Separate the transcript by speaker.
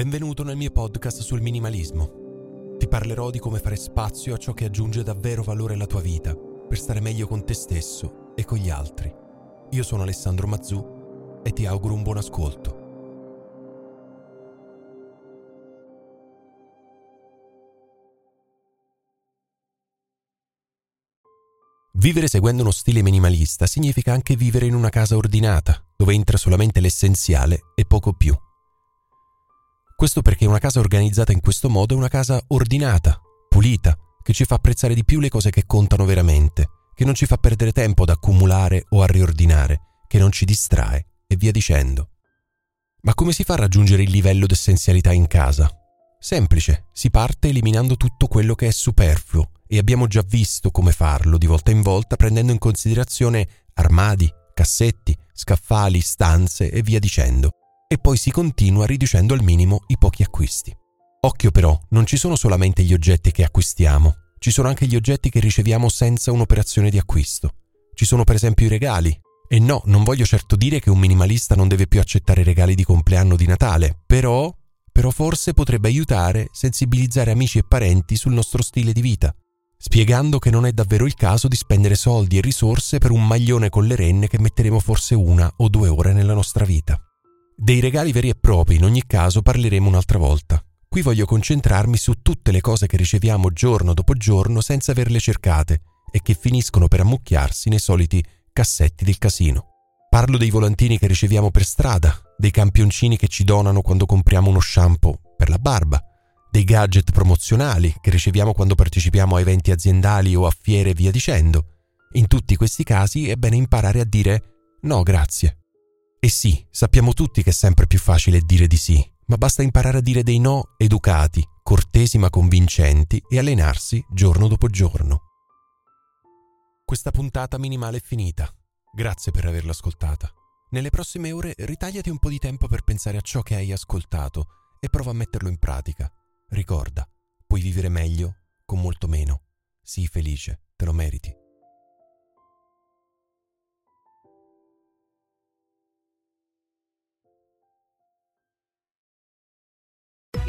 Speaker 1: Benvenuto nel mio podcast sul minimalismo. Ti parlerò di come fare spazio a ciò che aggiunge davvero valore alla tua vita, per stare meglio con te stesso e con gli altri. Io sono Alessandro Mazzù e ti auguro un buon ascolto. Vivere seguendo uno stile minimalista significa anche vivere in una casa ordinata, dove entra solamente l'essenziale e poco più. Questo perché una casa organizzata in questo modo è una casa ordinata, pulita, che ci fa apprezzare di più le cose che contano veramente, che non ci fa perdere tempo ad accumulare o a riordinare, che non ci distrae e via dicendo. Ma come si fa a raggiungere il livello d'essenzialità in casa? Semplice, si parte eliminando tutto quello che è superfluo e abbiamo già visto come farlo di volta in volta prendendo in considerazione armadi, cassetti, scaffali, stanze e via dicendo e poi si continua riducendo al minimo i pochi acquisti. Occhio però, non ci sono solamente gli oggetti che acquistiamo, ci sono anche gli oggetti che riceviamo senza un'operazione di acquisto. Ci sono per esempio i regali. E no, non voglio certo dire che un minimalista non deve più accettare regali di compleanno di Natale, però, però forse potrebbe aiutare sensibilizzare amici e parenti sul nostro stile di vita, spiegando che non è davvero il caso di spendere soldi e risorse per un maglione con le renne che metteremo forse una o due ore nella nostra vita. Dei regali veri e propri, in ogni caso, parleremo un'altra volta. Qui voglio concentrarmi su tutte le cose che riceviamo giorno dopo giorno senza averle cercate e che finiscono per ammucchiarsi nei soliti cassetti del casino. Parlo dei volantini che riceviamo per strada, dei campioncini che ci donano quando compriamo uno shampoo per la barba, dei gadget promozionali che riceviamo quando partecipiamo a eventi aziendali o a fiere e via dicendo. In tutti questi casi è bene imparare a dire no grazie e sì, sappiamo tutti che è sempre più facile dire di sì, ma basta imparare a dire dei no educati, cortesi ma convincenti e allenarsi giorno dopo giorno. Questa puntata minimale è finita. Grazie per averla ascoltata. Nelle prossime ore ritagliati un po' di tempo per pensare a ciò che hai ascoltato e prova a metterlo in pratica. Ricorda, puoi vivere meglio con molto meno. Sii felice, te lo meriti.